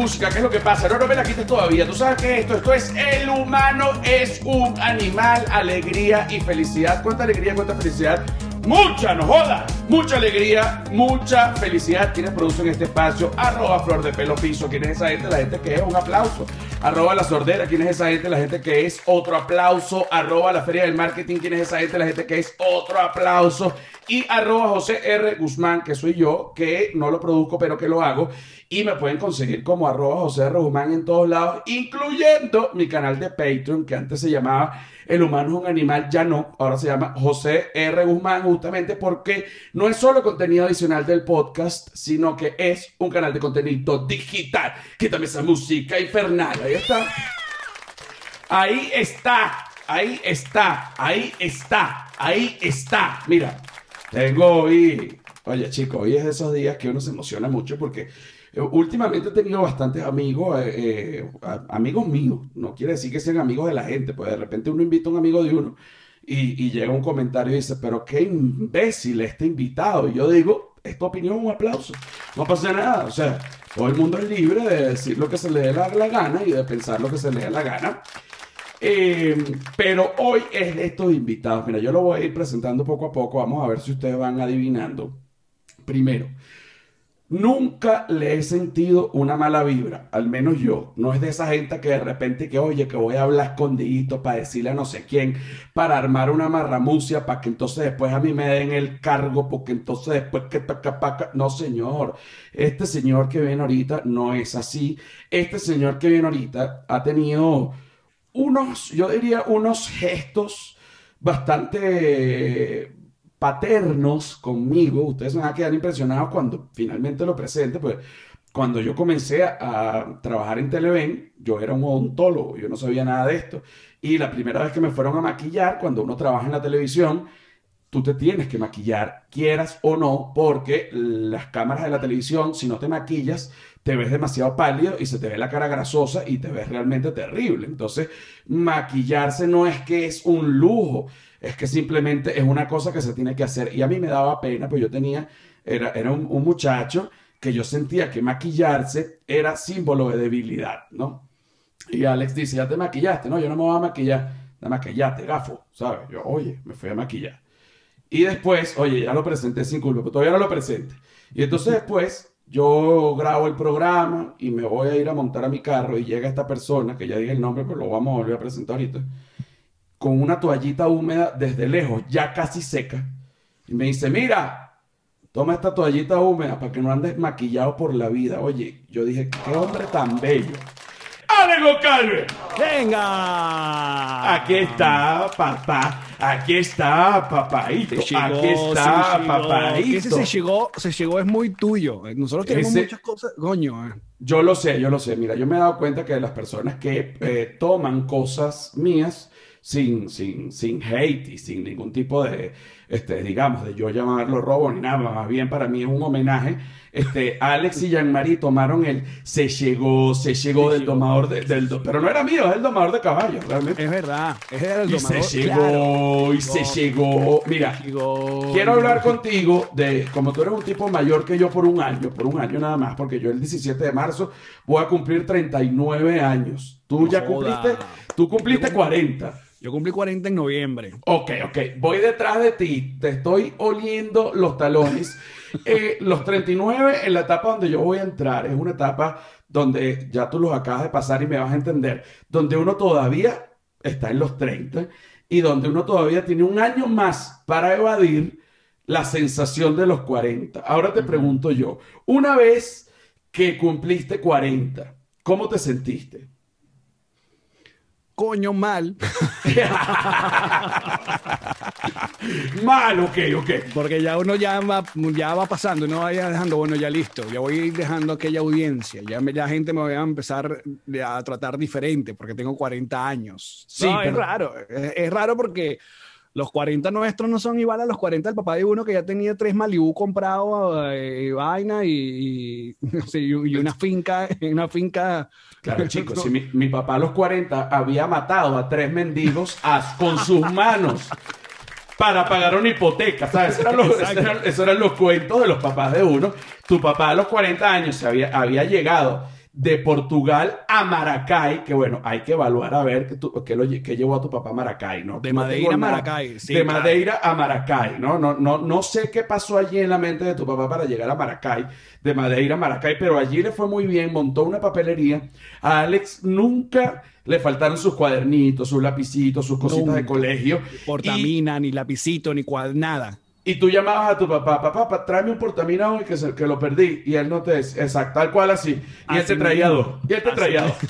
música, ¿qué es lo que pasa? No, no me la quites todavía. ¿Tú sabes qué es esto? Esto es el humano es un animal, alegría y felicidad. ¿Cuánta alegría, cuánta felicidad? Mucha, no joda. Mucha alegría, mucha felicidad. ¿Quiénes producen este espacio? Arroba Flor de Pelo Piso. ¿Quién es esa gente? La gente que es un aplauso. Arroba La Sordera. ¿Quién es esa gente? La gente que es otro aplauso. Arroba La Feria del Marketing. ¿Quién es esa gente? La gente que es otro aplauso. Y arroba José R. Guzmán, que soy yo, que no lo produzco, pero que lo hago. Y me pueden conseguir como arroba José R. Guzmán en todos lados, incluyendo mi canal de Patreon, que antes se llamaba El humano es un animal, ya no, ahora se llama José R. Guzmán, justamente porque no es solo contenido adicional del podcast, sino que es un canal de contenido digital. Quítame esa música infernal, ahí está. Ahí está, ahí está, ahí está, ahí está. Mira, tengo hoy, oye chico, hoy es de esos días que uno se emociona mucho porque eh, últimamente he tenido bastantes amigos, eh, eh, amigos míos, no quiere decir que sean amigos de la gente, pues de repente uno invita a un amigo de uno y, y llega un comentario y dice, pero qué imbécil este invitado. Y yo digo, es tu opinión, un aplauso, no pasa nada, o sea, todo el mundo es libre de decir lo que se le dé la, la gana y de pensar lo que se le dé la gana. Eh, pero hoy es de estos invitados. Mira, yo lo voy a ir presentando poco a poco. Vamos a ver si ustedes van adivinando. Primero, nunca le he sentido una mala vibra, al menos yo. No es de esa gente que de repente que, oye, que voy a hablar escondidito para decirle a no sé quién, para armar una marramucia, para que entonces después a mí me den el cargo, porque entonces después que taca, paca. No, señor. Este señor que viene ahorita no es así. Este señor que viene ahorita ha tenido unos, yo diría, unos gestos bastante paternos conmigo. Ustedes van a quedar impresionados cuando finalmente lo presente, pues cuando yo comencé a, a trabajar en Televen, yo era un odontólogo, yo no sabía nada de esto. Y la primera vez que me fueron a maquillar, cuando uno trabaja en la televisión, tú te tienes que maquillar, quieras o no, porque las cámaras de la televisión, si no te maquillas, te ves demasiado pálido y se te ve la cara grasosa y te ves realmente terrible. Entonces, maquillarse no es que es un lujo, es que simplemente es una cosa que se tiene que hacer. Y a mí me daba pena, pues yo tenía, era, era un, muchacho que yo sentía que maquillarse era símbolo de debilidad, ¿no? Y Alex dice, ya te maquillaste, no, yo no me voy a maquillar, nada maquillate, gafo, ¿sabes? Yo, oye, me fui a maquillar. Y después, oye, ya lo presenté sin culpa, pero todavía no lo presente. Y entonces después yo grabo el programa y me voy a ir a montar a mi carro y llega esta persona, que ya dije el nombre, pero lo vamos a volver a presentar ahorita, con una toallita húmeda desde lejos, ya casi seca. Y me dice, mira, toma esta toallita húmeda para que no andes maquillado por la vida. Oye, yo dije, qué hombre tan bello. ¡Alex Calve! ¡Venga! Aquí está, papá. Aquí está, papaito. Se llegó, Aquí está, llegó. papaito. Ese se llegó, se llegó es muy tuyo. Nosotros tenemos Ese- muchas cosas, coño. eh. Yo lo sé, yo lo sé. Mira, yo me he dado cuenta que las personas que eh, toman cosas mías sin, sin, sin hate y sin ningún tipo de, este, digamos, de yo llamarlo robo ni nada, más bien para mí es un homenaje. Este, Alex y Jean-Marie tomaron el se llegó, se llegó Se del llegó. domador de- del do- pero no era mío, es el domador de caballos, realmente. Es verdad. Era el Y se llegó, claro. y se llegó. Mira, Se llegó. Quiero hablar contigo de, como tú eres un tipo mayor que yo por un año, por un año nada más, porque yo el 17 de marzo voy a cumplir 39 años. Tú No ya joda. cumpliste, tú cumpliste 40. Yo cumplí 40 en noviembre. Ok, ok, voy detrás de ti, te estoy oliendo los talones. Eh, los 39 en la etapa donde yo voy a entrar, es una etapa donde ya tú los acabas de pasar y me vas a entender, donde uno todavía está en los 30 y donde uno todavía tiene un año más para evadir la sensación de los 40. Ahora te pregunto yo, una vez que cumpliste 40, ¿cómo te sentiste? Coño, mal. Mal, ok, ok. Porque ya uno ya va, ya va pasando, uno vaya dejando, bueno, ya listo, ya voy dejando aquella audiencia, ya la gente me va a empezar a tratar diferente porque tengo 40 años. Sí, No, es raro, es, es raro porque los 40 nuestros no son igual a los 40 del papá de uno que ya tenía tres Malibu comprados, eh, vaina y, y, no sé, y- y una finca, una finca. Claro, chicos, si mi, mi papá a los 40 había matado a tres mendigos a- con sus manos para pagar una hipoteca, ¿sabes? Esos eran, los, esos eran- esos eran los cuentos de los papás de uno. Tu papá a los 40 años se había, había llegado de Portugal a Maracay, que bueno, hay que evaluar a ver qué, llevó a tu papá a Maracay, ¿no? De Madeira a Maracay, sí, de claro. Madeira a Maracay, ¿no? No, no, no sé qué pasó allí en la mente de tu papá para llegar a Maracay, de Madeira a Maracay, pero allí le fue muy bien, montó una papelería. A Alex nunca le faltaron sus cuadernitos, sus lapicitos, sus cositas de colegio. Portamina, ni lapicito, ni cuad, nada. Y tú llamabas a tu papá, papá, pa- tráeme un portamina hoy que, se- que lo perdí. Y él no te decía, exacto, tal cual así. Y él Así te traía mismo. dos. Y él te Así traía dos.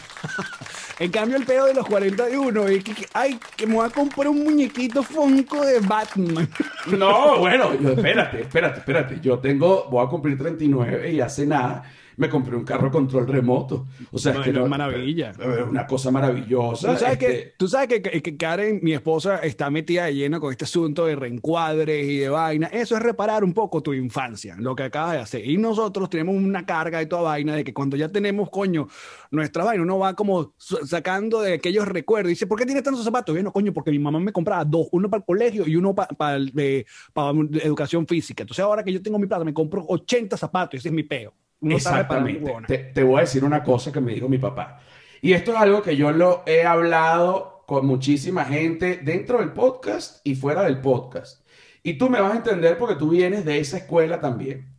En cambio, el pedo de los 41 es que, que, ay, que me voy a comprar un muñequito Funko de Batman. No, bueno, yo, espérate, espérate, espérate. Yo tengo, voy a cumplir 39 y hace nada me compré un carro control remoto. O sea, es que no, maravilla. eh, Una cosa maravillosa. Tú sabes, este, que, tú sabes que, que- Karen, mi esposa, está metida de lleno con este asunto de reencuadres y de vaina. Eso es reparar un poco tu infancia, lo que acabas de hacer. Y nosotros tenemos una carga de toda vaina de que cuando ya tenemos, coño, nuestra vaina, uno va como sacando de aquellos recuerdos. Y dice, ¿por qué tienes tantos zapatos? Bueno, coño, porque mi mamá me compraba dos, uno para el colegio y uno para educación física. Entonces ahora que yo tengo mi plata, me compro 80 zapatos y ese es mi peo. Reparando Exactamente. Te, te voy a decir una cosa que me dijo mi papá. Y esto es algo que yo lo he hablado con muchísima gente dentro del podcast y fuera del podcast. Y tú me vas a entender porque tú vienes de esa escuela también.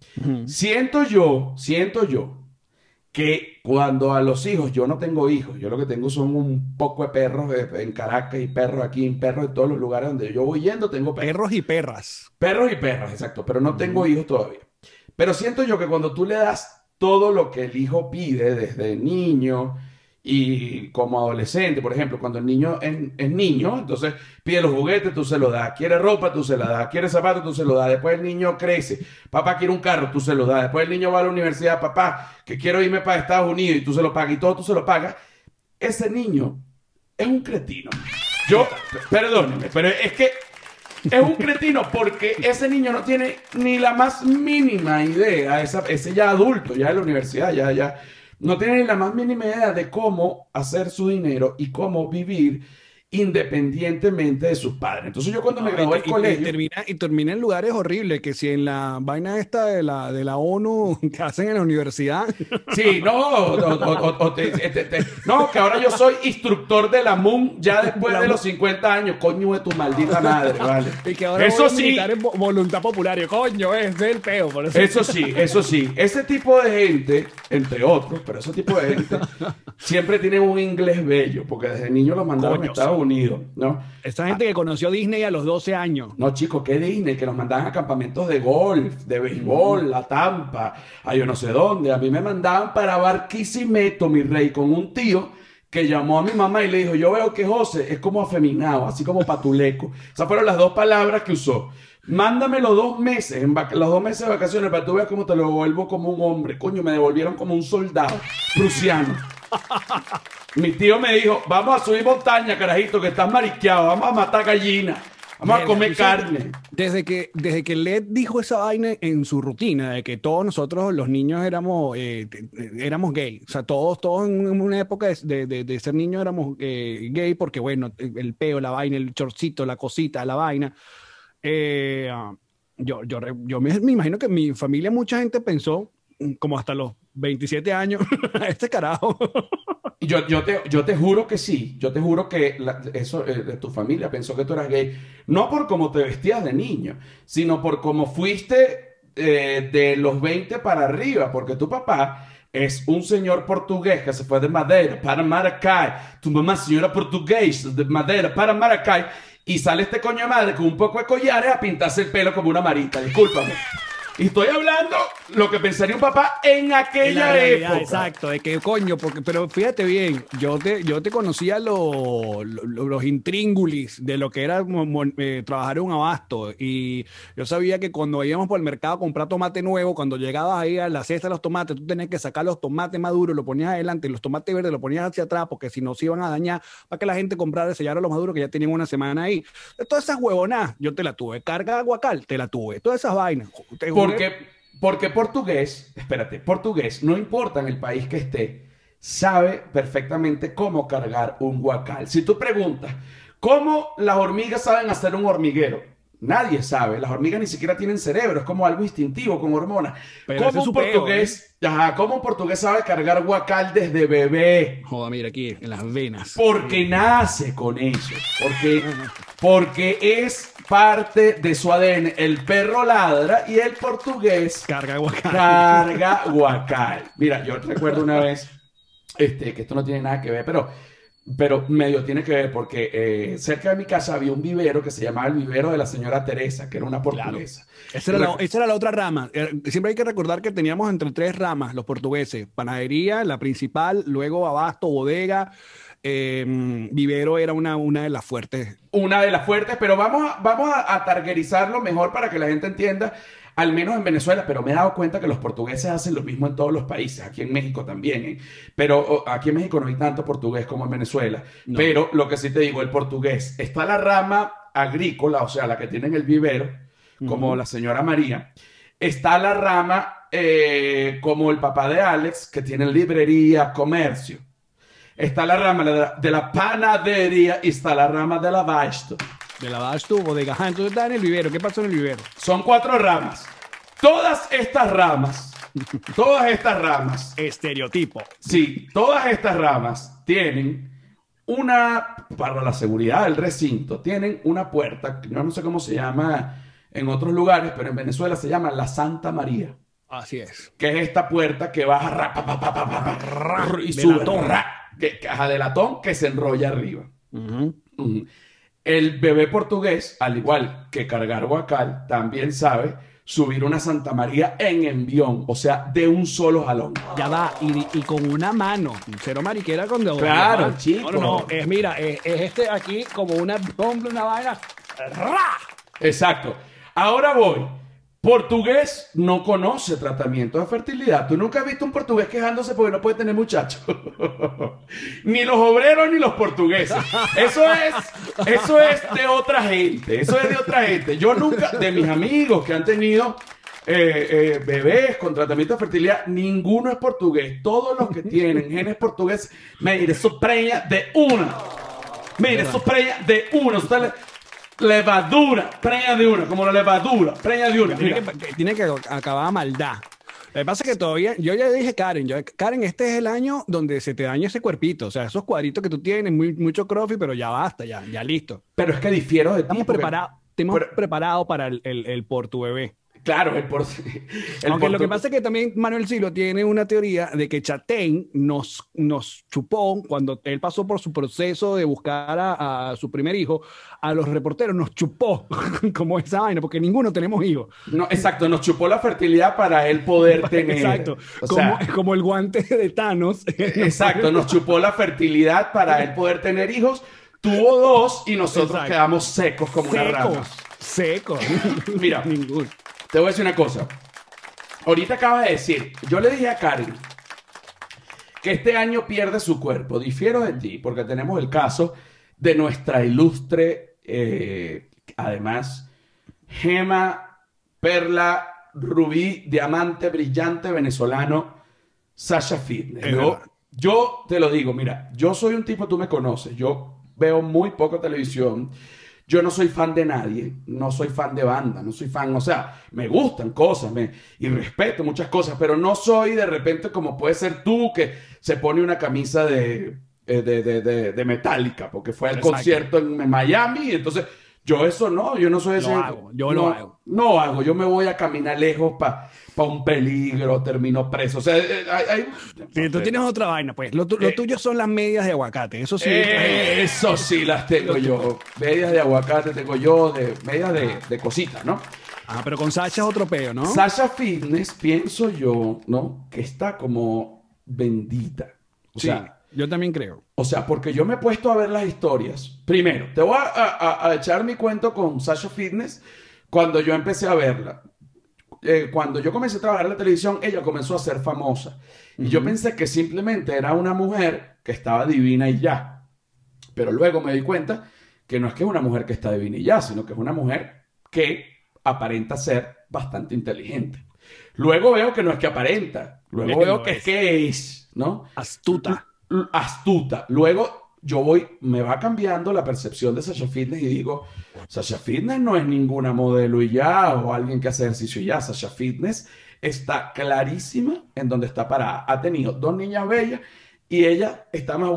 Siento yo, siento yo, que cuando a los hijos, yo no tengo hijos, yo lo que tengo son un poco de perros en Caracas y perros aquí, y perros en todos los lugares donde yo voy yendo, tengo perros. Perros y perras. Perros y perras, exacto, pero no tengo hijos todavía. Pero siento yo que cuando tú le das todo lo que el hijo pide desde niño y como adolescente, por ejemplo, cuando el niño es, niño, entonces pide los juguetes, tú se lo das, quiere ropa, tú se la das, quiere zapatos, tú se lo das, después el niño crece, papá quiere un carro, tú se lo das, después el niño va a la universidad, papá, que quiero irme para Estados Unidos y tú se lo pagas y todo tú se lo pagas, ese niño es un cretino. Yo, perdóneme, pero es que es un cretino porque ese niño no tiene ni la más mínima idea, esa- ese ya adulto, ya de la universidad, ya, ya, no tiene ni la más mínima idea de cómo hacer su dinero y cómo vivir independientemente de sus padres. Entonces yo cuando me gradué del colegio... Y termina, y termina en lugares horribles, que si en la vaina esta de la, de la ONU que hacen en la universidad, Sí, no, o- o- o- o te- te- te- no, que ahora yo soy instructor de la MUN ya después de los 50 años, coño de tu maldita madre, vale. y que ahora Eso sí, en vo- voluntad popular. Coño, es el peo. Por eso. Eso sí, eso sí. Ese tipo de gente, entre otros, pero ese tipo de gente siempre tiene un inglés bello, porque desde niño los mandaron a Estados Unidos, ¿no? Esa gente que conoció Disney a los 12 años. No, chicos, qué Disney, que nos mandaban a campamentos de golf, de béisbol, a Tampa, a yo no sé dónde. A mí me mandaban para Barquisimeto, mi rey, con un tío que llamó a mi mamá y le dijo, yo veo que José es como afeminado, así como patuleco. Esas fueron las dos palabras que usó. Mándame los dos meses, en los dos meses de vacaciones para que tú veas cómo te lo devuelvo como un hombre. Coño, me devolvieron como un soldado prusiano. Mi tío me dijo, vamos a subir montaña, carajito, que estás mariqueado, vamos a matar gallinas, vamos a comer carne. Desde que, desde que Led dijo esa vaina en su rutina, de que todos nosotros los niños éramos, eh, éramos gay. O sea, todos, todos en una época de, de- de- de ser niños éramos eh, gay porque, bueno, el peo, la vaina, el chorcito, la cosita, la vaina. Eh, ah, yo, yo, yo me, me imagino que mi familia mucha gente pensó, mm, como hasta los 27 años, este carajo. Yo, yo, te, yo te juro que sí, yo te juro que eso eh, tu familia pensó que tú eras gay, no por cómo te vestías de niño, sino por cómo fuiste eh, de los 20 para arriba, porque tu papá es un señor portugués que se fue de Madeira para Maracay, tu mamá señora portuguesa de Madeira para Maracay, y sale este coño de madre con un poco de collares a pintarse el pelo como una marita, discúlpame. Y estoy hablando lo que pensaría un papá en En la aquella época. Exacto, de que coño, porque, pero fíjate bien, yo te, yo te conocía lo- lo- los intríngulis de lo que era eh, trabajar en un abasto y yo sabía que cuando íbamos por el mercado a comprar tomate nuevo, cuando llegabas ahí a la cesta de los tomates, tú tenías que sacar los tomates maduros, los ponías adelante, y los tomates verdes los ponías hacia atrás porque si no se iban a dañar para que la gente comprara y sellara los maduros que ya tenían una semana ahí. Todas esas huevonas, yo te la tuve. Carga de guacal, te la tuve. Todas esas vainas. Te Porque, porque portugués, espérate, portugués, no importa en el país que esté, sabe perfectamente cómo cargar un guacal. Si tú preguntas, ¿cómo las hormigas saben hacer un hormiguero? Nadie sabe. Las hormigas ni siquiera tienen cerebro, es como algo instintivo, con hormonas. Pero ¿Cómo un su peo, portugués, ajá, cómo un portugués sabe cargar guacal desde bebé? Joda, mira aquí, en las venas. Porque nace con eso. Porque, porque es parte de su ADN. El perro ladra y el portugués Carga guacán. carga guacal. Mira, yo recuerdo una vez, este, que esto no tiene nada que ver, pero, pero medio tiene que ver porque eh, cerca de mi casa había un vivero que se llamaba el vivero de la señora Teresa, que era una portuguesa. Esa era, la, esa era la otra rama. Eh, Siempre hay que recordar que teníamos entre tres ramas los portugueses. Panadería, la principal, luego abasto, bodega. eh, vivero era una, una de las fuertes. Una de las fuertes, pero vamos a, vamos a, a targerizarlo mejor para que la gente entienda, al menos en Venezuela, pero me he dado cuenta que los portugueses hacen lo mismo en todos los países, aquí en México también, ¿eh? pero aquí en México no hay tanto portugués como en Venezuela, No. pero lo que sí te digo, el portugués, está la rama agrícola, o sea, la que tiene en el vivero, como la señora María, está la rama eh, como el papá de Alex, que tiene librería, comercio. Está la rama de la, de la panadería y está la rama de la abasto. De la abasto, bodega. Ajá, entonces está en el vivero. ¿Qué pasó en el vivero? Son cuatro ramas. Todas estas ramas, todas estas ramas, Estereotipo. sí, todas estas ramas tienen una, para la seguridad del recinto, tienen una puerta, que yo no sé cómo se llama en otros lugares, pero en Venezuela se llama la Santa María. Así es. que es esta puerta que baja ra, pa, pa, pa, pa, pa, pa, y de sube latón. ra, que, caja de latón que se enrolla arriba. Ujú. El bebé portugués, al igual que cargar guacal, también sabe subir una Santa María en envión, o sea, de un solo jalón. Ya va, y, y con una mano. Cero mariquera con dedo. Claro, ¿verdad? chico. No, no, no. Es, mira, es, es este aquí como una bomba, una vaina. ¡Ra! Exacto. Ahora voy. Portugués no conoce tratamiento de fertilidad. Tú nunca has visto un portugués quejándose porque no puede tener muchachos. ni los obreros ni los portugueses. Eso es, eso es de otra gente. Eso es de otra gente. Yo nunca, de mis amigos que han tenido eh, eh, bebés con tratamiento de fertilidad, ninguno es portugués. Todos los que tienen genes portugueses, mire, eso preña de una. Mire, eso preña de le- levadura, preña de una, como la levadura, preña de una. Tiene que, que- tiene que acabar a maldad. Lo que pasa es que todavía, yo ya dije Karen, yo, Karen, este es el año donde se te daña ese cuerpito, o sea, esos cuadritos que tú tienes, muy, mucho crossfit, pero ya basta, ya, ya listo. Pero es que difiero de ti. Estamos preparados, estamos pero- preparados para el, el, el por tu bebé. Claro, el por. el Aunque lo que pasa es que también Manuel Silo tiene una teoría de que Chatén nos, nos chupó cuando él pasó por su proceso de buscar a, a su primer hijo, a los reporteros nos chupó como esa vaina, porque ninguno tenemos hijos. No, exacto, nos chupó la fertilidad para él poder tener. Exacto, O como, sea, como el guante de Thanos. exacto, nos chupó la fertilidad para él poder tener hijos. Tuvo dos y nosotros Exacto. quedamos secos como una rama. secos, secos. Mira. ninguno. Te voy a decir una cosa. Ahorita acabas de decir, yo le dije a Karen que este año pierde su cuerpo. Difiero de ti, porque tenemos el caso de nuestra ilustre, eh, además, gema, perla, rubí, diamante, brillante venezolano, Sasha Fitness. Es Yo, yo te lo digo, mira, yo soy un tipo, tú me conoces, yo veo muy poco televisión. Yo no soy fan de nadie, no soy fan de banda, no soy fan, o sea, me gustan cosas me, y respeto muchas cosas, pero no soy de repente como puede ser tú que se pone una camisa de, eh, de, de, de, de Metallica, porque fue al Exacto. concierto en, en Miami, y entonces yo eso no, yo no soy ese. Lo hago, yo no, lo hago. No hago, yo me voy a caminar lejos para un peligro, termino preso, o sea, eh, hay- hay- Sí, tú tienes otra vaina, pues. Lo, tu- lo Eh, tuyo son las medias de aguacate, eso sí. Eh, Eso sí las tengo yo. Medias de aguacate tengo yo, de medias de, de cositas, ¿no? Ah, pero con Sacha es otro peo, ¿no? Sasha Fitness, pienso yo, ¿no? Que está como bendita. O sí, sea, yo también creo. o sea, porque yo me he puesto a ver las historias. Primero, te voy a, a- a echar mi cuento con Sasha Fitness cuando yo empecé a verla. Eh, cuando yo comencé a trabajar en la televisión, ella comenzó a ser famosa. Y yo pensé que simplemente era una mujer que estaba divina y ya. Pero luego me di cuenta que no es que es una mujer que está divina y ya, sino que es una mujer que aparenta ser bastante inteligente. Luego veo que no es que aparenta, luego veo que es. que es, ¿no? Astuta. Astuta. Luego yo voy, me va cambiando la percepción de Sasha Fitness y digo, Sasha Fitness no es ninguna modelo y ya, o alguien que hace ejercicio y ya. Sasha Fitness está clarísima en donde está parada. Ha tenido dos niñas bellas y ella está más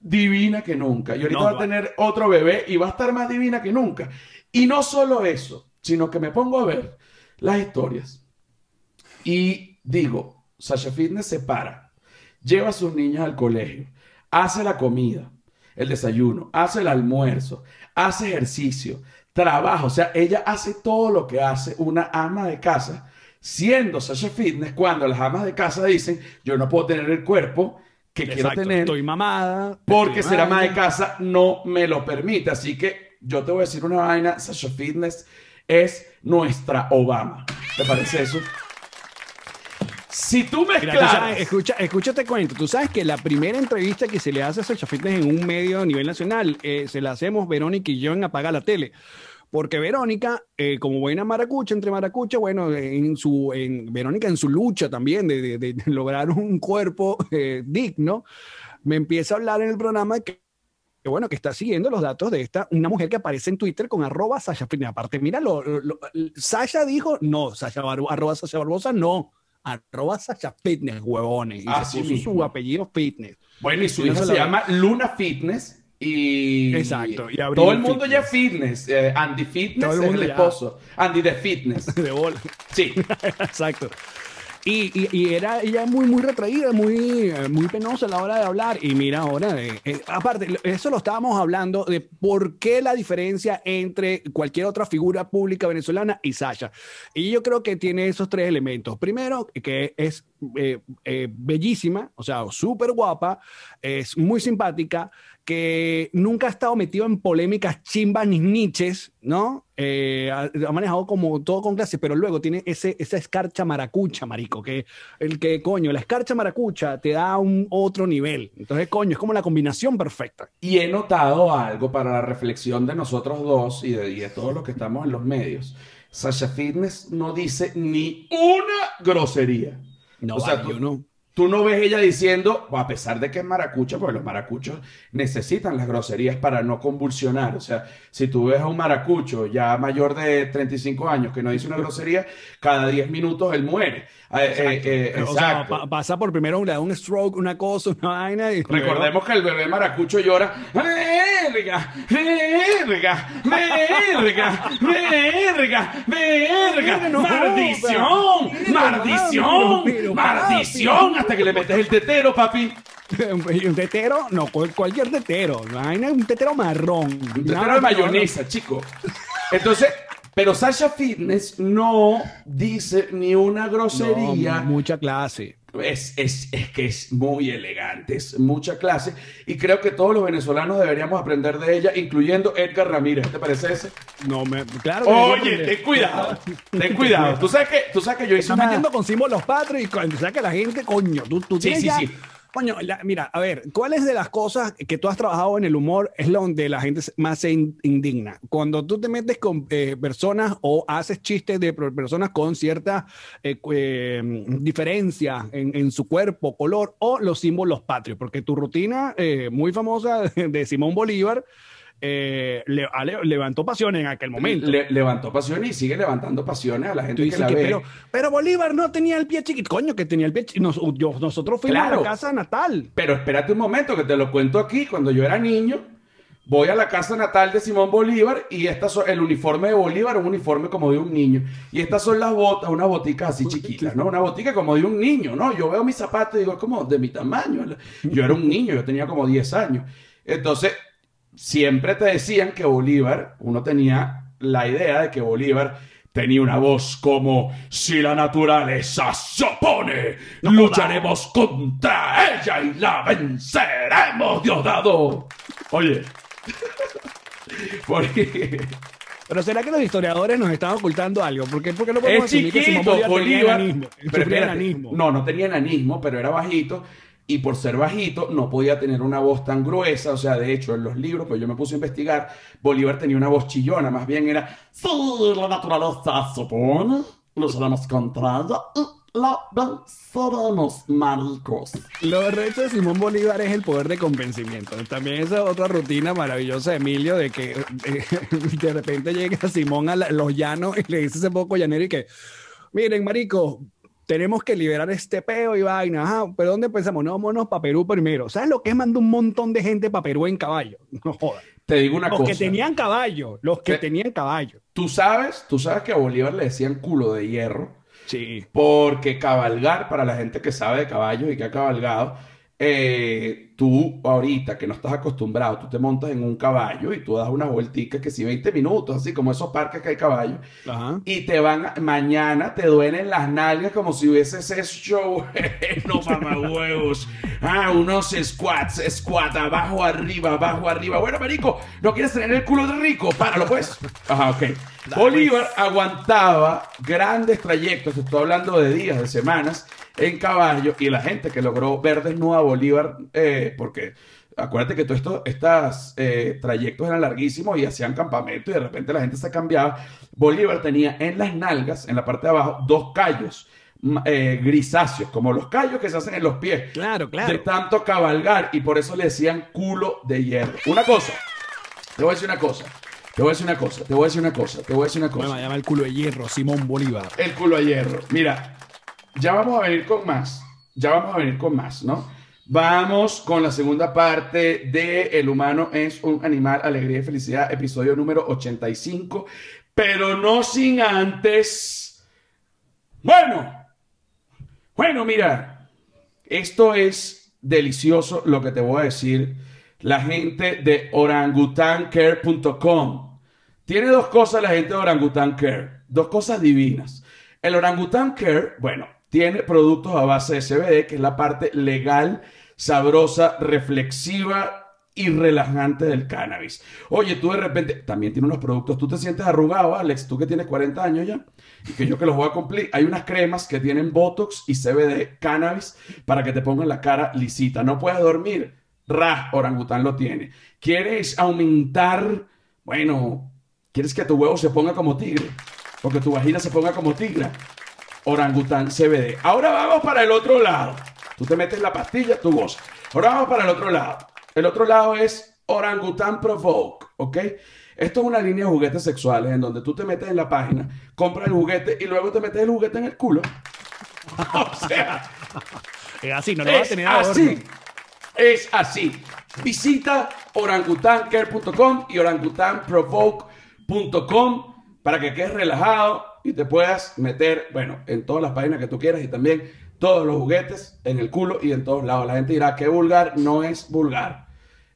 divina que nunca. Y ahorita No, va a tener otro bebé y va a estar más divina que nunca. Y no solo eso, sino que me pongo a ver las historias y digo, Sasha Fitness se para, lleva a sus niñas al colegio, hace la comida, el desayuno, hace el almuerzo, hace ejercicio, trabaja, o sea, ella hace todo lo que hace una ama de casa, siendo Sasha Fitness cuando las amas de casa dicen, yo no puedo tener el cuerpo que quiero tener Estoy mamada. porque estoy ser ama de casa no me lo permite. Así que yo te voy a decir una vaina, Sasha Fitness es nuestra Obama. ¿Te parece eso? Si tú Mira, tú sabes, escucha, escúchate cuento. Tú sabes que la primera entrevista que se le hace a Sasha Fitness en un medio a nivel nacional, eh, se la hacemos Verónica y yo en Apaga la Tele. Porque Verónica, eh, como buena maracucha, entre maracucha, bueno, en su, en, Verónica en su lucha también de, de- de lograr un cuerpo eh, digno, me empieza a hablar en el programa que, que, bueno, que está siguiendo los datos de esta, una mujer que aparece en Twitter con arroba Sasha Fitness. Aparte, mira, lo, lo- lo- Sasha dijo, no, Sasha Bar- arroba Sasha Barbosa, no, arroba Sasha Fitness, huevones. Y Así se puso mismo. su apellido Fitness. Bueno, y su hija se se la- llama Luna Fitness y... Exacto, y todo el mundo ya Fitness. fitness. Eh, Andy Fitness Todo el es el ya. esposo. Andy de Fitness. De bola. Sí. Exacto. Y, y- y era ella muy, muy retraída, muy, eh, muy penosa a la hora de hablar. Y mira ahora, eh, eh, aparte, eso lo estábamos hablando de por qué la diferencia entre cualquier otra figura pública venezolana y Sasha. Y yo creo que tiene esos tres elementos. Primero, que es eh, eh, bellísima, o sea, súper guapa, es muy simpática, que nunca ha estado metido en polémicas chimbas ni niches, ¿no? Eh, ha, ha manejado como todo con clase, pero luego tiene ese, esa escarcha maracucha, marico, que el que, coño, la escarcha maracucha te da un otro nivel. Entonces, coño, es como la combinación perfecta. Y he notado algo para la reflexión de nosotros dos y de, y de todos los que estamos en los medios. Sasha Fitness no dice ni una grosería. No, O sea, vale, tú- yo no. Tú no ves ella diciendo, a pesar de que es maracucha, porque los maracuchos necesitan las groserías para no convulsionar. O sea, si tú ves a un maracucho ya mayor de 35 años que no dice una grosería, cada 10 minutos él muere. Eh, eh, eh, O sea, exacto. pa- pasa por primero da un stroke, una cosa, una vaina. Y Recordemos que el bebé maracucho llora. ¡Verga! ¡Verga! ¡Verga! ¡Verga! ¡Verga! ¡Maldición! ¡Maldición! ¡Maldición! Hasta que le metes el tetero, papi. Un tetero, no, cual- cualquier tetero. Un tetero marrón. Un tetero de mayonesa, chico. Entonces, pero Sasha Fitness no dice ni una no, grosería. mucha clase. Es, es, es que es muy elegante, es mucha clase. Y creo que todos los venezolanos deberíamos aprender de ella, incluyendo Edgar Ramírez. ¿Te parece ese? No, me, claro. que Oye, ten cuidado, ten cuidado. Tú sabes que, tú sabes que yo hice Estás una... metiendo con símbolos patrios y cuando saca la gente, coño, tú, tú Sí, tienes sí, ya- sí. Coño, mira, a ver, ¿cuáles de las cosas que tú has trabajado en el humor es donde la gente más se in- indigna? Cuando tú te metes con eh, personas o haces chistes de per- personas con cierta eh, eh, diferencia en, en su cuerpo, color o los símbolos patrios, porque tu rutina eh, muy famosa de Simón Bolívar eh, le- levantó pasiones en aquel momento. Le- levantó pasiones y sigue levantando pasiones a la gente que la que, ve. pero, pero Bolívar no tenía el pie chiquito. Coño, que tenía el pie chiquito. nosotros fuimos a la casa natal. Pero espérate un momento, que te lo cuento aquí. Cuando yo era niño, voy a la casa natal de Simón Bolívar y estas son, el uniforme de Bolívar es un uniforme como de un niño. Y estas son las botas, unas boticas así chiquitas, ¿no? Una botica como de un niño, ¿no? Yo veo mis zapatos y digo, es como de mi tamaño. Yo era un niño, yo tenía como 10 años. Entonces, siempre te decían que Bolívar, uno tenía la idea de que Bolívar tenía una voz como si la naturaleza se opone, lucharemos contra ella y la venceremos, Diosdado. Oye, porque Pero ¿será que los historiadores nos están ocultando algo? ¿Por qué, por qué no podemos es asumir que chiquito, Bolívar tenía Bolívar. enanismo? Pero Sufría espérate, enanismo. No, no tenía enanismo, pero era bajito. Y por ser bajito, no podía tener una voz tan gruesa. O sea, de hecho, en los libros, pues yo me puse a investigar, Bolívar tenía una voz chillona. Más bien era, la naturaleza se opone, lucharemos contra ella y la maricos. Lo recho de Simón Bolívar es el poder de convencimiento. También esa otra rutina maravillosa de Emilio de que eh, de repente llega Simón a la- los llanos y le dice ese poco llanero y que, miren, marico, tenemos que liberar este peo y vaina. Ajá, pero ¿dónde pensamos? No, vámonos para Perú primero. ¿Sabes lo que es mandar un montón de gente para Perú en caballo? No jodas. Te digo una Los cosa. que tenían caballo, los que tenían caballo. Tú sabes, tú sabes que a Bolívar le decían culo de hierro. Sí. Porque cabalgar, para la gente que sabe de caballos y que ha cabalgado, eh, tú ahorita que no estás acostumbrado, tú te montas en un caballo y tú das unas vuelticas que si 20 minutos, así como esos parques que hay caballos, Ajá. y te van, a- mañana te duelen las nalgas como si hubiese ese show, no mamahuevos, ah, unos squats, squat, abajo, arriba, abajo, arriba, bueno, marico, ¿no quieres tener el culo de rico? Páralo pues, ajá, ok. Bolívar aguantaba grandes trayectos, te estoy hablando de días, de semanas, en caballo, y la gente que logró ver desnuda a Bolívar, eh, porque acuérdate que todos estos estas, eh, trayectos eran larguísimos y hacían campamento y de repente la gente se cambiaba. Bolívar tenía en las nalgas, en la parte de abajo, dos callos ma- eh, grisáceos, como los callos que se hacen en los pies, Claro, claro. de tanto cabalgar, y por eso le decían culo de hierro. Una cosa, te voy a decir una cosa, te voy a decir una cosa, te voy a decir una cosa, te voy a decir una cosa. Me llama el culo de hierro, Simón Bolívar. El culo a hierro. Mira, ya vamos a venir con más. Ya vamos a venir con más, ¿no? Vamos con la segunda parte de El humano es un animal, alegría y felicidad, episodio número 85. Pero no sin antes. Bueno, bueno, mira, esto es delicioso lo que te voy a decir. La gente de orangutancare.com tiene dos cosas la gente de Orangutan Care, dos cosas divinas. El Orangutan Care, bueno, tiene productos a base de CBD, que es la parte legal, sabrosa, reflexiva y relajante del cannabis. Oye, tú de repente también tiene unos productos, tú te sientes arrugado, Alex, tú que tienes 40 años ya, y que yo que los voy a cumplir. Hay unas cremas que tienen Botox y CBD cannabis para que te pongan la cara lisita. No puedes dormir. Ra, orangután lo tiene. ¿Quieres aumentar? Bueno, ¿quieres que tu huevo se ponga como tigre? O que tu vagina se ponga como tigre. Orangután CBD. Ahora vamos para el otro lado. Tú te metes la pastilla, tú gozas. Ahora vamos para el otro lado. El otro lado es Orangután Provoke, ¿ok? Esto es una línea de juguetes sexuales en donde tú te metes en la página, compras el juguete y luego te metes el juguete en el culo. o sea, Es así, no lo vas a tener así. Es así. Visita orangutancare.com y orangutanprovoke.com para que quedes relajado y te puedas meter, bueno, en todas las páginas que tú quieras y también todos los juguetes en el culo y en todos lados. La gente dirá que vulgar no es vulgar.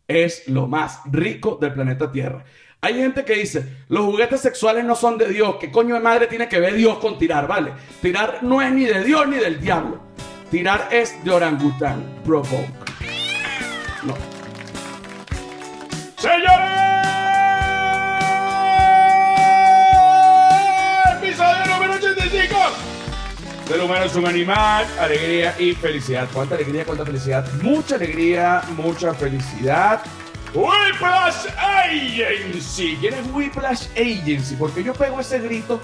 Es lo más rico del planeta Tierra. Hay gente que dice, los juguetes sexuales no son de Dios. ¿Qué coño de madre tiene que ver Dios con tirar? Vale, tirar no es ni de Dios ni del diablo. Tirar es de orangután. Provoke. No. ¡Señores! Es un animal, alegría y felicidad. ¿Cuánta alegría, cuánta felicidad? Mucha alegría, mucha felicidad. Whiplash Agency. ¿Quién es Whiplash Agency? Porque yo pego ese grito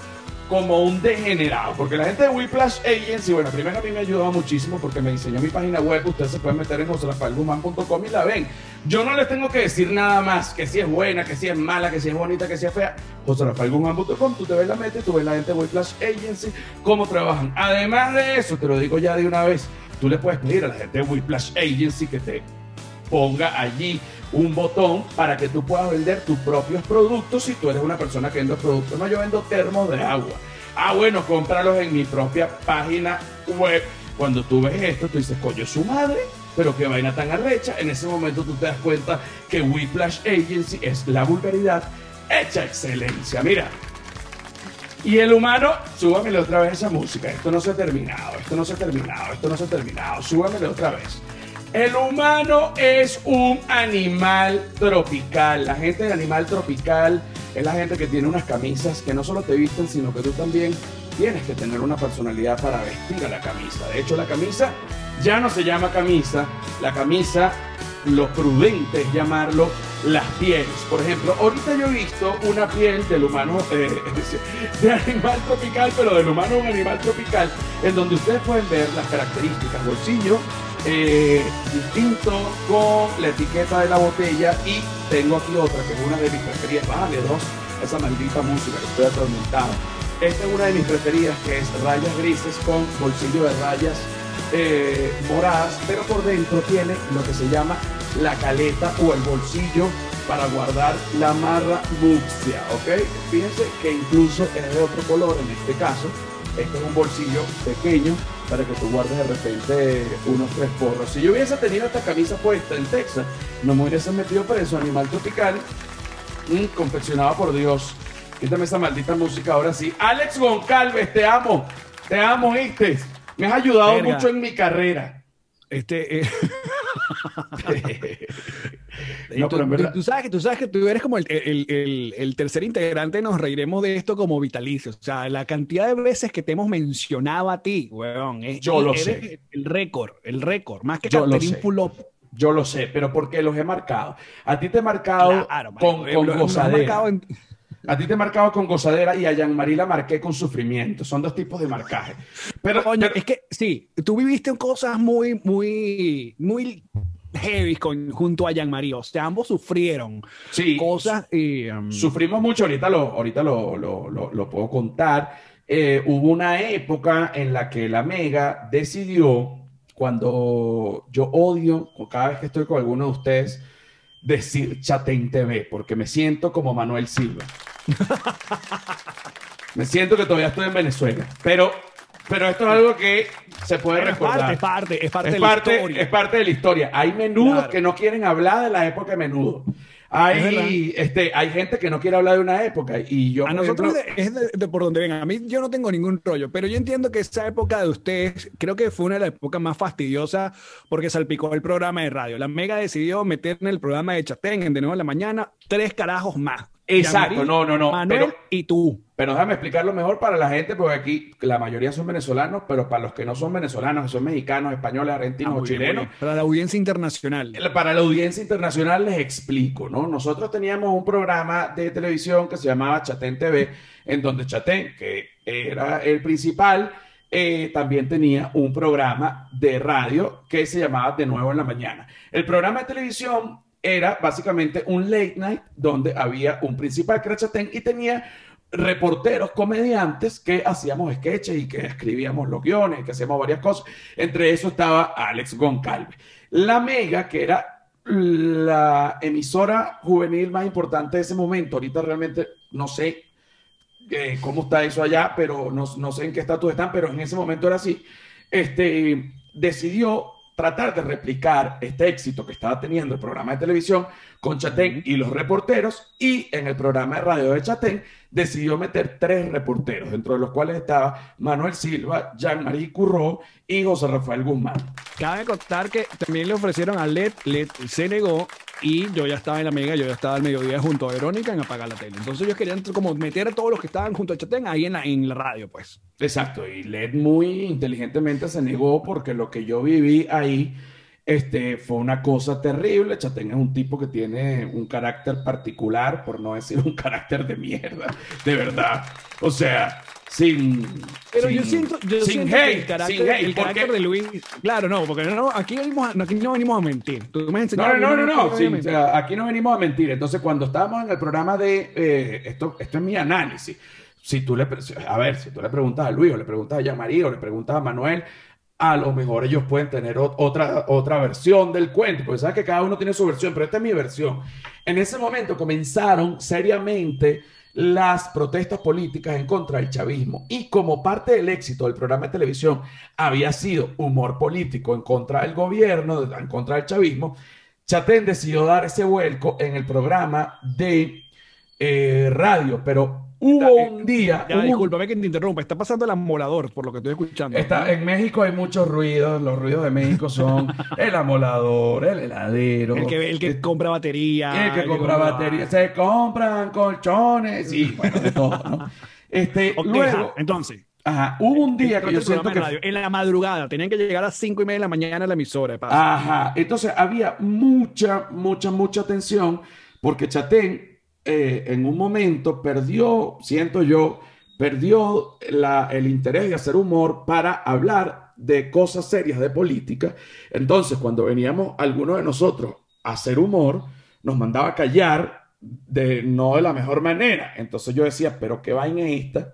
como un degenerado. Porque la gente de Whiplash Agency, bueno, primero a mí me ayudó muchísimo porque me diseñó mi página web. Ustedes se pueden meter en joserafalguzman.com y la ven. Yo no les tengo que decir nada más que si es buena, que si es mala, que si es bonita, que si es fea. joserafalguzman.com, tú te ves la mente, tú ves la gente de Whiplash Agency, cómo trabajan. Además de eso, te lo digo ya de una vez, tú le puedes pedir a la gente de Whiplash Agency que te ponga allí un botón para que tú puedas vender tus propios productos si tú eres una persona que vende productos. No, yo vendo termos de agua. Ah, bueno, cómpralos en mi propia página web. Cuando tú ves esto, tú dices, coño, su madre, pero qué vaina tan arrecha. En ese momento tú te das cuenta que Whiplash Agency es la vulgaridad hecha excelencia. Mira, y el humano, súbamele otra vez esa música. Esto no se ha terminado, esto no se ha terminado, esto no se ha terminado. Súbamele otra vez. El humano es un animal tropical. La gente de animal tropical es la gente que tiene unas camisas que no solo te visten, sino que tú también tienes que tener una personalidad para vestir a la camisa. De hecho, la camisa ya no se llama camisa. La camisa, lo prudente es llamarlo las pieles. Por ejemplo, ahorita yo he visto una piel del humano, eh, de animal tropical, pero del humano un animal tropical, en donde ustedes pueden ver las características, bolsillo eh, distinto con la etiqueta de la botella y tengo aquí otra que es una de mis preferidas, vale dos, esa maldita música que estoy atormentado. Esta es una de mis preferidas que es rayas grises con bolsillo de rayas eh, moradas, pero por dentro tiene lo que se llama la caleta o el bolsillo para guardar la marra buxia, ¿ok? Fíjense que incluso es de otro color en este caso. Este es un bolsillo pequeño para que tú guardes de repente unos tres porros. Si yo hubiese tenido esta camisa puesta en Texas, no me hubiese metido preso, animal tropical, mm, confeccionado por Dios. Quítame esa maldita música ahora sí. Alex Goncalves, te amo. Te amo, ¿viste? Me has ayudado mucho en mi carrera. Este. Eh, no, tú, verdad... tú, sabes que, tú sabes que tú eres como el, el, el, el, tercer integrante, nos reiremos de esto como vitalicio. O sea, la cantidad de veces que te hemos mencionado a ti, weón. Es, Yo lo sé. El récord, el récord. Más que Catherine Fulop. Yo lo sé, pero porque los he marcado. A ti te he marcado claro, con, con gozadera. En... A ti te he marcado con gozadera y a Jean-Marie la marqué con sufrimiento. Son dos tipos de marcaje. Pero, Coño, pero... es que sí, tú viviste cosas muy, muy, muy heavy con, junto a Jean-Marie. O sea, ambos sufrieron sí, cosas y... Um... Sufrimos mucho, ahorita lo, ahorita lo, lo, lo, lo puedo contar. Eh, hubo una época en la que la Mega decidió, cuando yo odio, cada vez que estoy con alguno de ustedes, decir Chatén TV, porque me siento como Manuel Silva. me siento que todavía estoy en Venezuela, pero, pero esto es algo que se puede pero recordar. Es parte, es parte, es parte, de la historia. Es parte de la historia. Hay menudos claro. que no quieren hablar de la época de menudo. Hay, este, hay gente que no quiere hablar de una época y yo... A nosotros ejemplo, es de, de, por donde vengan. A mí yo no tengo ningún rollo, pero yo entiendo que esa época de ustedes creo que fue una de las épocas más fastidiosas porque salpicó el programa de radio. La Mega decidió meter en el programa de Chatén en de nuevo en la mañana tres carajos más. Exacto, no, no, no. Manuel pero, y tú. Pero déjame explicarlo mejor para la gente, porque aquí la mayoría son venezolanos, pero para los que no son venezolanos, que son mexicanos, españoles, argentinos ah, o chilenos. Bien. Para la audiencia internacional. Para la audiencia internacional les explico, ¿no? Nosotros teníamos un programa de televisión que se llamaba Chatén TV, en donde Chatén, que era el principal, eh, también tenía un programa de radio que se llamaba De Nuevo en la Mañana. El programa de televisión era básicamente un late night donde había un principal que era Chatén y tenía reporteros, comediantes que hacíamos sketches y que escribíamos los guiones, que hacíamos varias cosas. Entre eso estaba Alex Goncalves. La Mega, que era la emisora juvenil más importante de ese momento, ahorita realmente no sé eh, cómo está eso allá, pero no, no, sé en qué estatus están, pero en ese momento era así, este, decidió tratar de replicar este éxito que estaba teniendo el programa de televisión con Chatén y los reporteros y en el programa de radio de Chatén decidió meter tres reporteros, dentro de los cuales estaba Manuel Silva, Jean-Marie Curró y José Rafael Guzmán. Cabe contar que también le ofrecieron a LED, LED se negó y yo ya estaba en la mega, yo ya estaba al mediodía junto a Verónica en apagar la tele. Entonces ellos querían como meter a todos los que estaban junto a Chatén ahí en la, en la radio, pues. Exacto, y LED muy inteligentemente se negó porque lo que yo viví ahí este, fue una cosa terrible. Chatén es un tipo que tiene un carácter particular, por no decir un carácter de mierda, de verdad. O sea, sin. Pero sin, yo siento, yo sin siento hate, que el carácter, sin hate, el porque- carácter de Luis. Claro, no, porque no, aquí, venimos a- aquí no venimos a mentir. Tú me No, no, no, no, sí, o sea, aquí no venimos a mentir. Entonces, cuando estábamos en el programa de. eh, esto, esto es mi análisis. Si tú le. A ver, si tú le preguntas a Luis, o le preguntas a Yamari, o le preguntas a Manuel, a lo mejor ellos pueden tener ot- otra, otra versión del cuento, porque sabes que cada uno tiene su versión, pero esta es mi versión. En ese momento comenzaron seriamente las protestas políticas en contra del chavismo y como parte del éxito del programa de televisión había sido humor político en contra del gobierno, en contra del chavismo, Chatén decidió dar ese vuelco en el programa de eh, radio, pero hubo un día... Ya, hubo discúlpame que te interrumpa. Está pasando el amolador, por lo que estoy escuchando. Está, en México hay muchos ruidos, los ruidos de México son el amolador, el heladero, El que, el que compra batería. el que compra baterías, se compran colchones y bueno, de todo, ¿no? Este, Ok, luego, ajá, entonces. ajá, hubo un día que yo siento que... radio. En la madrugada, tenían que llegar a las cinco y media de la mañana a la emisora. de paso. Ajá, entonces había mucha, mucha, mucha tensión porque Chatén eh, en un momento perdió, siento yo, perdió el interés de hacer humor para hablar de cosas serias de política. Entonces, cuando veníamos algunos de nosotros a hacer humor, nos mandaba a callar de no de la mejor manera. Entonces yo decía, pero qué vaina es esta,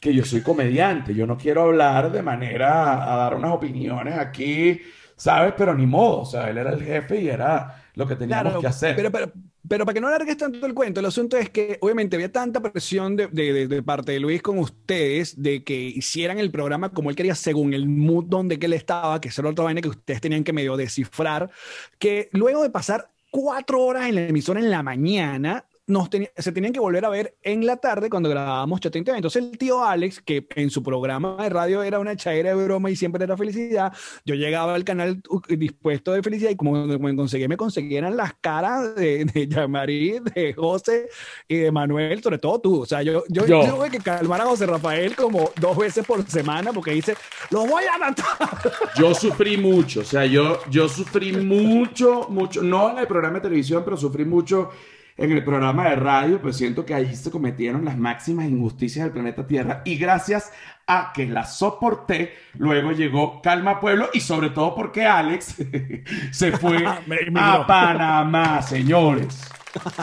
que yo soy comediante, yo no quiero hablar de manera a dar unas opiniones aquí, ¿sabes? Pero ni modo, o sea, él era el jefe y era lo que teníamos que hacer. Pero, pero, pero para que no alargues tanto el cuento, el asunto es que obviamente había tanta presión de, de, de, parte de Luis con ustedes de que hicieran el programa como él quería, según el mood donde que él estaba, que esa era otra vaina que ustedes tenían que medio descifrar, que luego de pasar cuatro horas en la emisora en la mañana, nos se tenían que volver a ver en la tarde cuando grabábamos Chatén TV. Entonces el tío Alex, que en su programa de radio era una chaira de broma y siempre era felicidad, yo llegaba al canal dispuesto de felicidad y como me conseguí, me conseguían las caras de, de Yamarí, de José y de Manuel, sobre todo tú. O sea, yo, yo, yo. tuve que calmar a José Rafael como dos veces por semana porque dice, los voy a matar. Yo sufrí mucho, o sea, yo, yo sufrí mucho, mucho, no en el programa de televisión, pero sufrí mucho en el programa de radio, pues siento que allí se cometieron las máximas injusticias del planeta Tierra. Y gracias a que la soporté, luego llegó Calma Pueblo y sobre todo porque Alex se fue a Panamá, señores.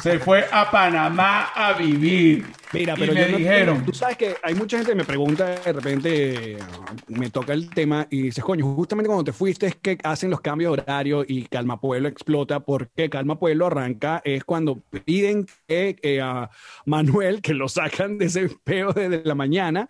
Se fue a Panamá a vivir. Mira, pero me dijeron. tú sabes que hay mucha gente que me pregunta, de repente me toca el tema y dices, coño, justamente cuando te fuiste es que hacen los cambios de horario y Calma Pueblo explota, porque Calma Pueblo arranca es cuando piden que a Manuel, que lo sacan de ese peo desde la mañana,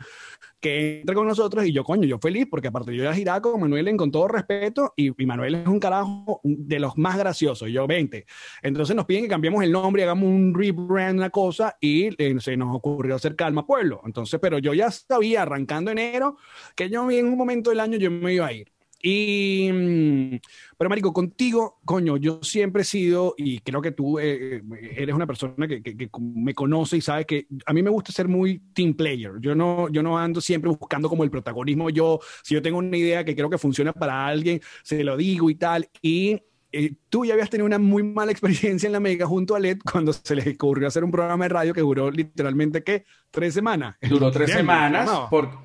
que entre con nosotros y yo, coño, yo feliz porque aparte yo ya giraba con Manuel con todo respeto y, Manuel es un carajo de los más graciosos, yo 20. Entonces nos piden que cambiemos el nombre, hagamos un rebrand, una cosa y eh, se nos ocurrió hacer Calma Pueblo. Entonces, pero yo ya sabía arrancando enero que yo en un momento del año yo me iba a ir. Y, mm, pero Marico, contigo, coño, yo siempre he sido, y creo que tú eh, eh, eres una persona que, que, me conoce y sabe que a mí me gusta ser muy team player. Yo no, yo no ando siempre buscando como el protagonismo. Yo, si yo tengo una idea que creo que funciona para alguien, se lo digo y tal. Y eh, tú ya habías tenido una muy mala experiencia en la Mega junto a Led cuando se les ocurrió hacer un programa de radio que duró literalmente, ¿qué? Tres semanas. Duró tres semanas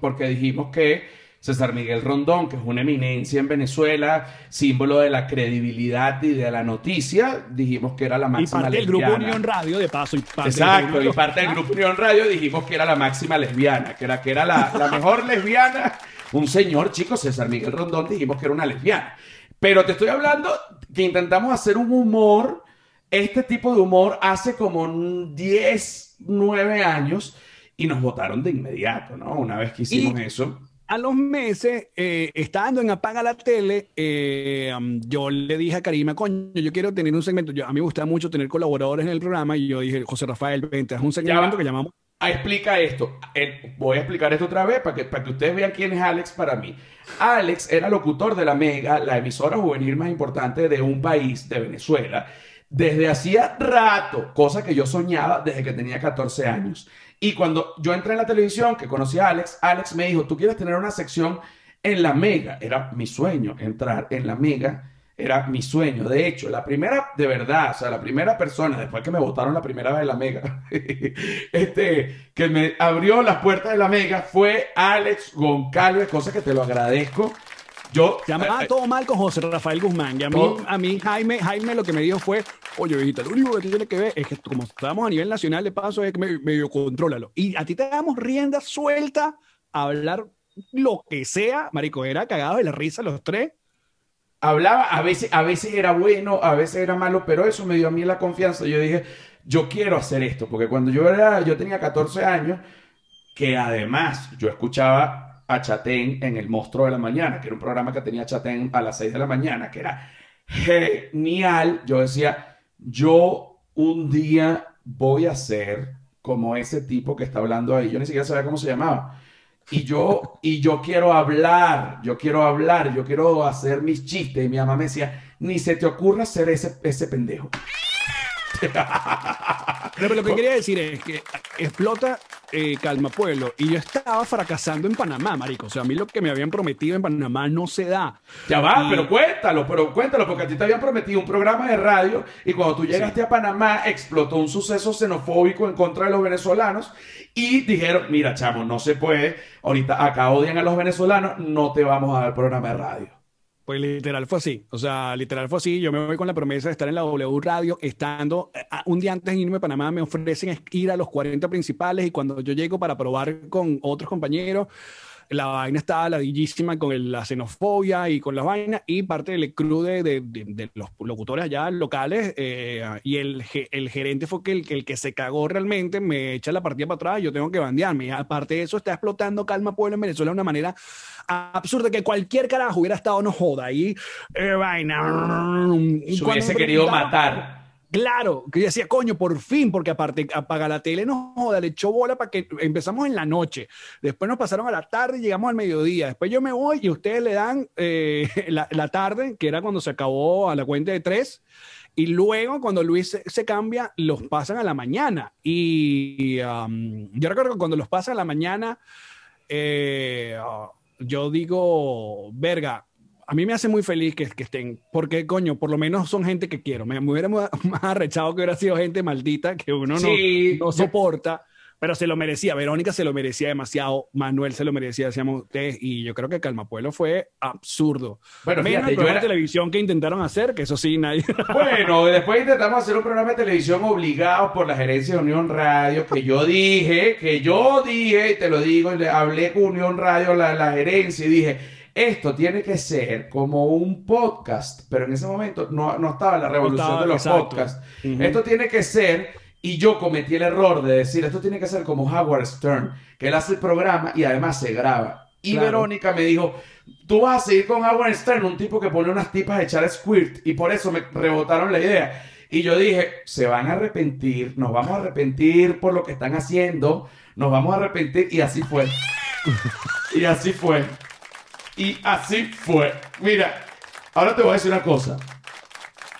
porque dijimos que César Miguel Rondón, que es una eminencia en Venezuela, símbolo de la credibilidad y de la noticia, dijimos que era la máxima y parte del grupo Unión Radio, de paso. Exacto, y parte del grupo Unión Radio dijimos que era la máxima lesbiana, que era, que era la, la mejor lesbiana. Un señor, chicos, César Miguel Rondón, dijimos que era una lesbiana. Pero te estoy hablando que intentamos hacer un humor, este tipo de humor, hace como 10, 9 años y nos votaron de inmediato, ¿no? Una vez que hicimos eso a los meses, eh, estando en Apaga la Tele, eh, yo le dije a Karima, coño, yo quiero tener un segmento. Yo, a mí me gusta mucho tener colaboradores en el programa y yo dije, José Rafael, vente, es un segmento que llamamos. Ah, explica esto. Eh, voy a explicar esto otra vez para que, para que ustedes vean quién es Alex para mí. Alex era locutor de la Mega, la emisora juvenil más importante de un país, de Venezuela, desde hacía rato, cosa que yo soñaba desde que tenía 14 años. Y cuando yo entré en la televisión, que conocí a Alex, Alex me dijo, tú quieres tener una sección en la Mega. Era mi sueño entrar en la Mega. Era mi sueño. De hecho, la primera, de verdad, o sea, la primera persona, después que me votaron la primera vez en la Mega, este, que me abrió las puertas de la Mega fue Alex Goncalves, cosa que te lo agradezco. Yo llamaba eh, todo mal con José Rafael Guzmán. Y a mí, a mí Jaime, Jaime lo que me dijo fue, oye, viejita, lo único que tiene que ver es que como estamos a nivel nacional de paso, es que medio contrólalo. Y a ti te damos rienda suelta a hablar lo que sea, marico, era cagado de la risa los tres. Hablaba, a veces, a veces era bueno, a veces era malo, pero eso me dio a mí la confianza. Yo dije, yo quiero hacer esto, porque cuando yo era, yo tenía 14 años, que además yo escuchaba a Chatén en El Monstruo de la Mañana, que era un programa que tenía Chatén a las 6 de la mañana, que era genial. Yo decía, yo un día voy a ser como ese tipo que está hablando ahí. Yo ni siquiera sabía cómo se llamaba. Y yo, y yo quiero hablar, yo quiero hablar, yo quiero hacer mis chistes. Y mi mamá me decía, ni se te ocurra ser ese, ese pendejo. Pero lo que quería decir es que explota eh, Calma Pueblo y yo estaba fracasando en Panamá, marico. O sea, a mí lo que me habían prometido en Panamá no se da. Ya va, Y- pero cuéntalo, pero cuéntalo, porque a ti te habían prometido un programa de radio y cuando tú llegaste a Panamá explotó un suceso xenofóbico en contra de los venezolanos y dijeron, mira, chamo, no se puede, ahorita acá odian a los venezolanos, no te vamos a dar programa de radio. Pues literal fue así. O sea, literal fue así. Yo me voy con la promesa de estar en la W Radio, estando eh, un día antes de irme a Panamá, me ofrecen ir a los 40 principales y cuando yo llego para probar con otros compañeros, la vaina estaba ladillísima con el- la xenofobia y con las vainas y parte del crew de, de- de- de los locutores allá locales eh, y el, el gerente fue que el, el que se cagó realmente me echa la partida para atrás y yo tengo que bandearme. Y aparte de eso, está explotando Calma Pueblo en Venezuela de una manera absurda que cualquier carajo hubiera estado no joda ahí eh, vaina Se hubiese querido matar. Claro, que yo decía, coño, por fin, porque aparte apaga la tele, no joda, le echó bola para que empezamos en la noche, después nos pasaron a la tarde y llegamos al mediodía, después yo me voy y ustedes le dan eh, la, tarde, que era cuando se acabó a la cuenta de tres, y luego cuando Luis se, cambia, los pasan a la mañana. Y um, yo recuerdo que cuando los pasan a la mañana, eh, yo digo, verga, a mí me hace muy feliz que, que estén, porque coño, por lo menos son gente que quiero. Me, me hubiera más arrechado que hubiera sido gente maldita que uno no, Sí, no yo- soporta, pero se lo merecía. Verónica se lo merecía demasiado, Manuel se lo merecía, decíamos ustedes, y yo creo que Calmapueblo fue absurdo. Bueno, Menos fíjate, el programa era- de televisión que intentaron hacer, que eso sí, nadie. Bueno, después intentamos hacer un programa de televisión obligado por la gerencia de Unión Radio, que yo dije, que yo dije, y te lo digo, y le hablé con Unión Radio, la, la gerencia, y dije, esto tiene que ser como un podcast, pero en ese momento no, no estaba la revolución estaba, de los exacto. podcasts. Esto tiene que ser, y yo cometí el error de decir, esto tiene que ser como Howard Stern, que él hace el programa y además se graba. Y Claro. Verónica me dijo, tú vas a seguir con Howard Stern, un tipo que pone unas tipas a echar squirt, y por eso me rebotaron la idea. Y yo dije, se van a arrepentir, nos vamos a arrepentir por lo que están haciendo, nos vamos a arrepentir, y así fue. Y así fue. Y así fue. Mira, ahora te voy a decir una cosa.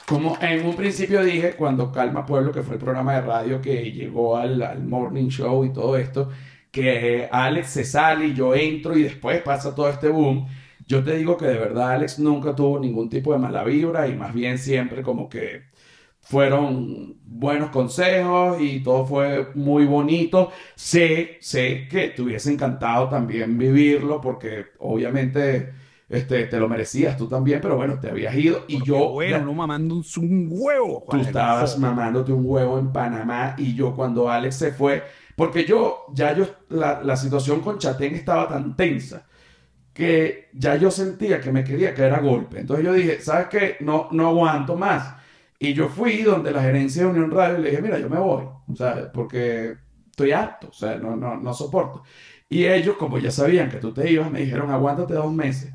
Como en un principio dije, cuando Calma Pueblo, que fue el programa de radio que llegó al, al morning show y todo esto, que Alex se sale y yo entro y después pasa todo este boom, yo te digo que de verdad Alex nunca tuvo ningún tipo de mala vibra y más bien siempre como que fueron buenos consejos y todo fue muy bonito. Sé, sé que te hubiese encantado también vivirlo porque obviamente este, te lo merecías tú también, pero bueno, te habías ido y yo... bueno, no mamando un, un huevo. Tú estabas mamándote un huevo en Panamá y yo cuando Alex se fue, porque yo, ya yo, la, la situación con Chatén estaba tan tensa que ya yo sentía que me quería caer a golpe. Entonces yo dije, ¿sabes qué? No, no aguanto más. Y yo fui donde la gerencia de Unión Radio y le dije, mira, yo me voy, o sea, porque estoy harto, o sea, no, no, no soporto. Y ellos, como ya sabían que tú te ibas, me dijeron, aguántate dos meses.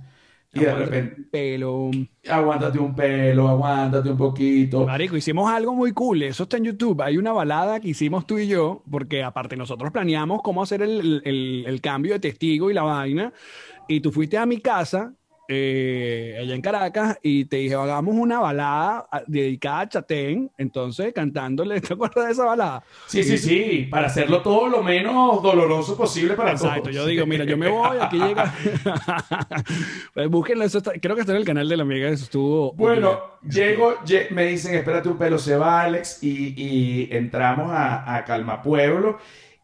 Y de repente, Pero, aguántate un pelo, aguántate un poquito. Marico, hicimos algo muy cool. Eso está en YouTube. Hay una balada que hicimos tú y yo, porque aparte nosotros planeamos cómo hacer el, el- el cambio de testigo y la vaina. Y tú fuiste a mi casa, eh, allá en Caracas, y te dije, hagamos una balada ah, dedicada a Chatén. Entonces, cantándole, ¿te acuerdas de esa balada? Sí, sí, sí, para hacerlo todo lo menos doloroso posible para Exacto, todos. yo digo, mira, yo me voy, aquí llega. pues búsquenlo, eso está- creo que está en el canal de la amiga, eso estuvo. Bueno, llego, lle- me dicen, espérate un pelo, se va Alex, y, y entramos a, a Calma Pueblo,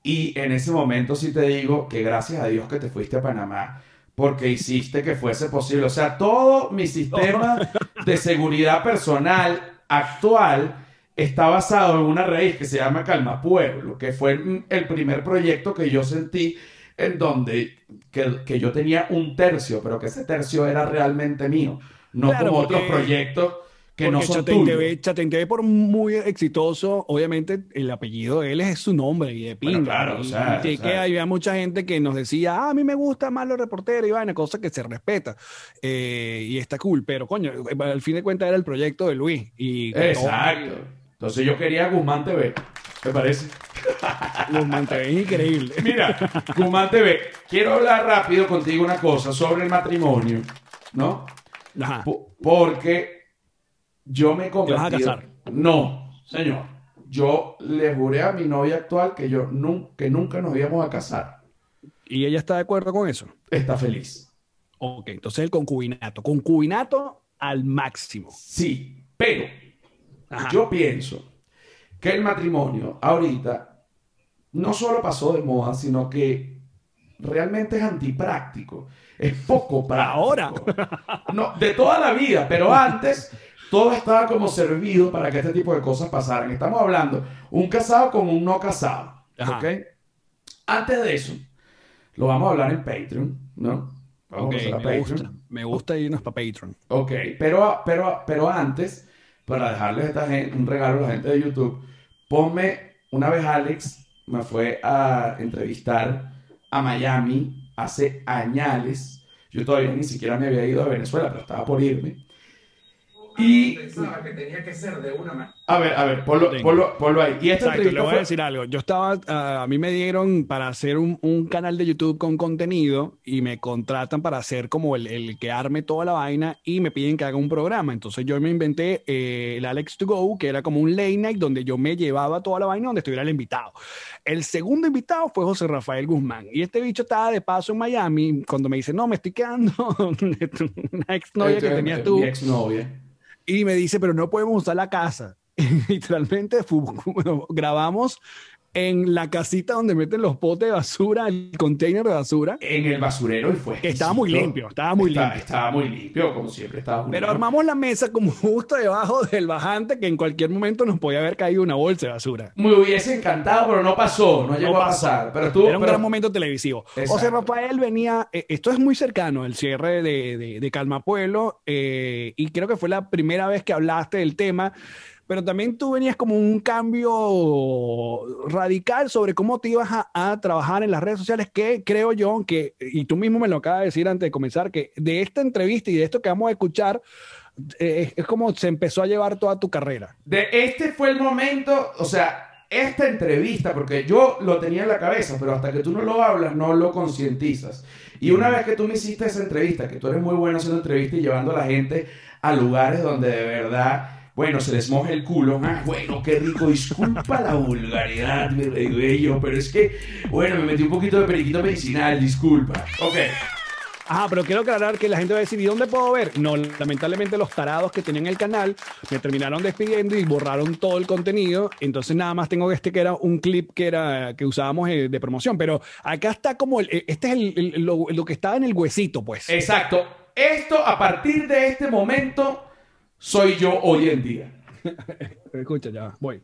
y en ese momento sí te digo que gracias a Dios que te fuiste a Panamá, porque hiciste que fuese posible. O sea, todo mi sistema de seguridad personal actual está basado en una raíz que se llama Calma Pueblo, que fue el primer proyecto que yo sentí en donde que, que yo tenía un tercio, pero que ese tercio era realmente mío, no Claro, como porque- otros proyectos que no son tuyos. TV, Chatén TV, por muy exitoso, obviamente el apellido de él es su nombre y de Bueno, pinga. claro, o sea, y o que había mucha gente que nos decía, ah, a mí me gusta más los reporteros y vaina, cosa que se respeta. Eh, y está cool, pero coño, al fin de cuentas era el proyecto de Luis. Y todo- Exacto. Entonces yo quería Guzmán TV, ¿te parece? Guzmán TV es increíble. Mira, Guzmán TV, quiero hablar rápido contigo una cosa sobre el matrimonio, ¿no? Ajá. Po- Porque yo me he vas a casar? No, señor. yo le juré a mi novia actual que yo nun- que nunca nos íbamos a casar. ¿Y ella está de acuerdo con eso? Está feliz. Ok, entonces el concubinato. Concubinato al máximo. Sí, pero Ajá. yo pienso que el matrimonio ahorita no solo pasó de moda, sino que realmente es antipráctico. Es poco práctico. Ahora. No, de toda la vida, pero antes todo estaba como servido para que este tipo de cosas pasaran. Estamos hablando un casado con un no casado. Ajá. ¿ok? Antes de eso, lo vamos a hablar en Patreon, ¿no? Vamos Ok, a a me Patreon. gusta. Me gusta irnos para Patreon. Ok, pero, pero, pero antes, para dejarles esta gente, un regalo a la gente de YouTube, ponme, una vez Alex me fue a entrevistar a Miami hace añales. Yo todavía ni siquiera me había ido a Venezuela, pero estaba por irme. Y pensaba que tenía que ser de una manera. a ver, a ver, ponlo, ponlo, ponlo ahí. Y esta Exacto, le voy a decir algo. Yo estaba, ah, a mí me dieron para hacer un, un canal de YouTube con contenido y me contratan para hacer como el, el que arme toda la vaina y me piden que haga un programa. Entonces yo me inventé eh, el Alex to Go, que era como un late night donde yo me llevaba toda la vaina donde estuviera el invitado. El segundo invitado fue José Rafael Guzmán y este bicho estaba de paso en Miami cuando me dice, no, me estoy quedando una ex novia que tenías mi tú. exnovia. Y me dice, pero no podemos usar la casa. Y literalmente grabamos en la casita donde meten los potes de basura, el container de basura, En el basurero y fue. que estaba muy limpio, estaba muy limpio. Estaba muy limpio, como siempre estaba muy Pero limpio. armamos la mesa como justo debajo del bajante que en cualquier momento nos podía haber caído una bolsa de basura. Me hubiese encantado, pero no pasó, no llegó a pasar. Pero estuvo, Era un pero- gran momento televisivo. Exacto. José Rafael venía, eh, esto es muy cercano, el cierre de, de, de Calma Pueblo, eh, y creo que fue la primera vez que hablaste del tema, pero también tú venías como un cambio radical sobre cómo te ibas a, a trabajar en las redes sociales, que creo yo que, y tú mismo me lo acabas de decir antes de comenzar, que de esta entrevista y de esto que vamos a escuchar, eh, es como se empezó a llevar toda tu carrera. De este fue el momento, o sea, esta entrevista, porque yo lo tenía en la cabeza, pero hasta que tú no lo hablas, no lo concientizas. Y una vez que tú me hiciste esa entrevista, que tú eres muy bueno haciendo entrevistas y llevando a la gente a lugares donde de verdad, bueno, se les moja el culo. Ah, bueno, qué rico, disculpa la vulgaridad, mi rey bello, pero es que, bueno, me metí un poquito de periquito medicinal, disculpa. Ok. Ajá, pero quiero aclarar que la gente va a decir, ¿y dónde puedo ver? No, lamentablemente los tarados que tenían el canal me terminaron despidiendo y borraron todo el contenido. Entonces nada más tengo este que era un clip que era que usábamos eh, de promoción. Pero acá está como, el- este es el- el- lo, lo que estaba en el huesito, pues. Exacto. Esto, a partir de este momento, soy yo hoy en día. Escucha, ya, voy.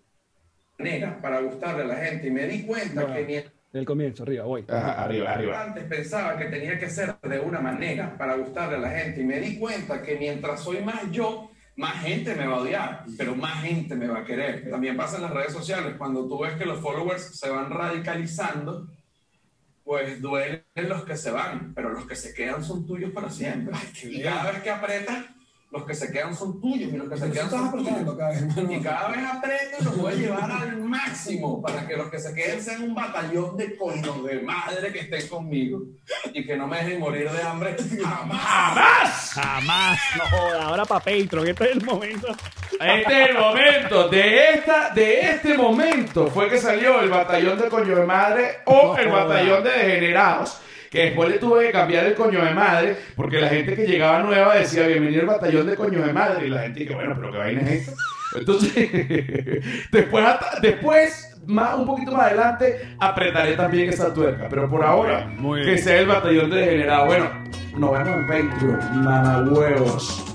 manera para gustarle a la gente y me di cuenta que mientras Del comienzo, arriba, voy. Ajá, arriba, arriba. antes pensaba que tenía que ser de una manera para gustarle a la gente y me di cuenta que mientras soy más yo, más gente me va a odiar, pero más gente me va a querer. También pasa en las redes sociales, cuando tú ves que los followers se van radicalizando, pues duelen los que se van, pero los que se quedan son tuyos para siempre. y cada vez que apretas, los que se quedan son tuyos y los que se quedan son tuyos. Y cada vez aprieto y los voy a llevar al máximo para que los que se queden sean un batallón de coños de madre que estén conmigo y que no me dejen morir de hambre jamás. ¡Jamás! Jamás, no joda, ahora para Patreon, este es el momento. Este es el momento. De, esta, de este momento fue que salió el batallón de coño de madre o No el joda. batallón de degenerados. Que después le tuve que cambiar el coño de madre porque la gente que llegaba nueva decía bienvenido al batallón de coño de madre. Y la gente dice, bueno, pero qué vaina es esto. Entonces, después, después más, un poquito más adelante, apretaré también esa tuerca. Pero por ahora, Muy que bien. sea el batallón de degenerados. Bueno, nos vemos en Patreon, mamahuevos.